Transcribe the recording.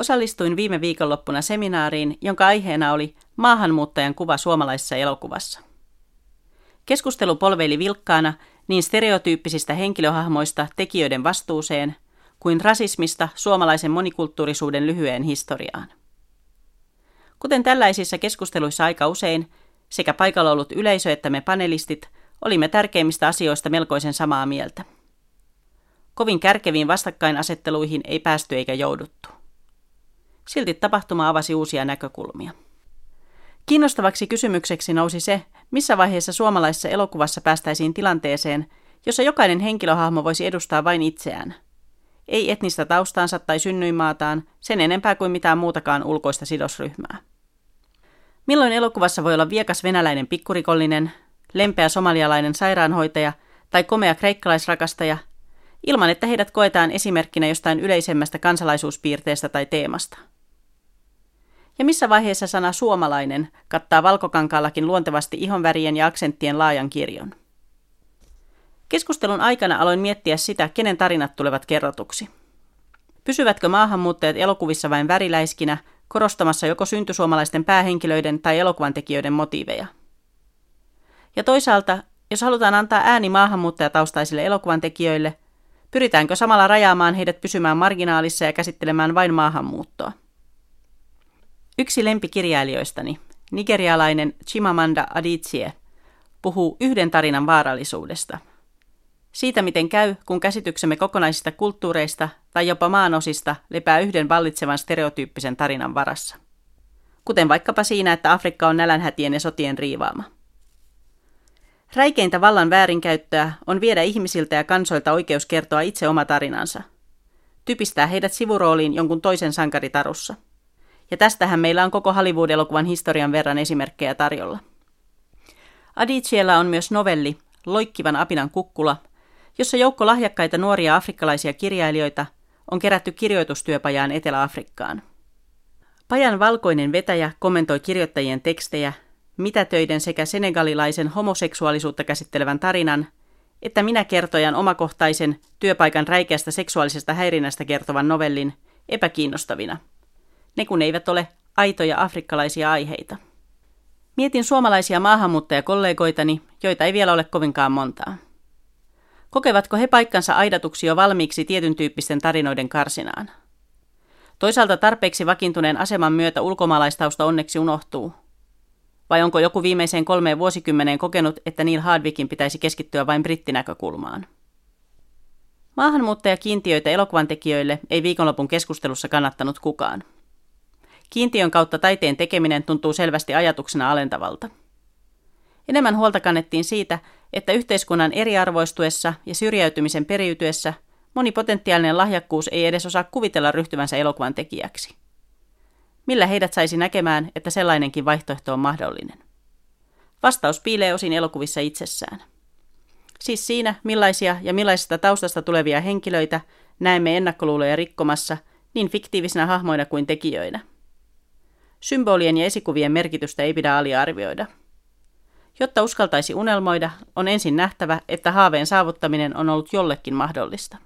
Osallistuin viime viikonloppuna seminaariin, jonka aiheena oli maahanmuuttajan kuva suomalaisessa elokuvassa. Keskustelu polveili vilkkaana niin stereotyyppisistä henkilöhahmoista tekijöiden vastuuseen kuin rasismista suomalaisen monikulttuurisuuden lyhyen historiaan. Kuten tällaisissa keskusteluissa aika usein, sekä paikalla ollut yleisö että me panelistit olimme tärkeimmistä asioista melkoisen samaa mieltä. Kovin kärkeviin vastakkainasetteluihin ei päästy eikä jouduttu. Silti tapahtuma avasi uusia näkökulmia. Kiinnostavaksi kysymykseksi nousi se, missä vaiheessa suomalaisessa elokuvassa päästäisiin tilanteeseen, jossa jokainen henkilöhahmo voisi edustaa vain itseään. Ei etnistä taustaansa tai synnyinmaataan, sen enempää kuin mitään muutakaan ulkoista sidosryhmää. Milloin elokuvassa voi olla viekas venäläinen pikkurikollinen, lempeä somalialainen sairaanhoitaja tai komea kreikkalaisrakastaja, ilman että heidät koetaan esimerkkinä jostain yleisemmästä kansalaisuuspiirteestä tai teemasta – ja missä vaiheessa sana suomalainen kattaa valkokankaallakin luontevasti ihonvärien ja aksenttien laajan kirjon. Keskustelun aikana aloin miettiä sitä, kenen tarinat tulevat kerrotuksi. Pysyvätkö maahanmuuttajat elokuvissa vain väriläiskinä, korostamassa joko syntysuomalaisten päähenkilöiden tai elokuvantekijöiden motiiveja? Ja toisaalta, jos halutaan antaa ääni maahanmuuttajataustaisille elokuvantekijöille, pyritäänkö samalla rajaamaan heidät pysymään marginaalissa ja käsittelemään vain maahanmuuttoa? Yksi lempikirjailijoistani, nigerialainen Chimamanda Adichie, puhuu yhden tarinan vaarallisuudesta. Siitä, miten käy, kun käsityksemme kokonaisista kulttuureista tai jopa maanosista lepää yhden vallitsevan stereotyyppisen tarinan varassa. Kuten vaikkapa siinä, että Afrikka on nälänhätien ja sotien riivaama. Räikeintä vallan väärinkäyttöä on viedä ihmisiltä ja kansoilta oikeus kertoa itse oma tarinansa. Typistää heidät sivurooliin jonkun toisen sankaritarussa – ja tästähän meillä on koko Hollywood-elokuvan historian verran esimerkkejä tarjolla. Adiciella on myös novelli Loikkivan apinan kukkula, jossa joukko lahjakkaita nuoria afrikkalaisia kirjailijoita on kerätty kirjoitustyöpajaan Etelä-Afrikkaan. Pajan valkoinen vetäjä kommentoi kirjoittajien tekstejä, mitätöiden sekä senegalilaisen homoseksuaalisuutta käsittelevän tarinan, että minä kertojan omakohtaisen työpaikan räikeästä seksuaalisesta häirinnästä kertovan novellin epäkiinnostavina – ne kun eivät ole aitoja afrikkalaisia aiheita. Mietin suomalaisia maahanmuuttajakollegoitani, joita ei vielä ole kovinkaan montaa. Kokevatko he paikkansa aidatuksi jo valmiiksi tietyn tyyppisten tarinoiden karsinaan? Toisaalta tarpeeksi vakiintuneen aseman myötä ulkomaalaistausta onneksi unohtuu. Vai onko joku viimeiseen kolmeen vuosikymmeneen kokenut, että Neil Hardwickin pitäisi keskittyä vain brittinäkökulmaan? Maahanmuuttajakiintiöitä elokuvan tekijöille ei viikonlopun keskustelussa kannattanut kukaan. Kiintiön kautta taiteen tekeminen tuntuu selvästi ajatuksena alentavalta. Enemmän huolta kannettiin siitä, että yhteiskunnan eriarvoistuessa ja syrjäytymisen periytyessä moni potentiaalinen lahjakkuus ei edes osaa kuvitella ryhtyvänsä elokuvan tekijäksi. Millä heidät saisi näkemään, että sellainenkin vaihtoehto on mahdollinen? Vastaus piilee osin elokuvissa itsessään. Siis siinä, millaisia ja millaisesta taustasta tulevia henkilöitä näemme ennakkoluuloja rikkomassa niin fiktiivisina hahmoina kuin tekijöinä. Symbolien ja esikuvien merkitystä ei pidä aliarvioida. Jotta uskaltaisi unelmoida, on ensin nähtävä, että haaveen saavuttaminen on ollut jollekin mahdollista.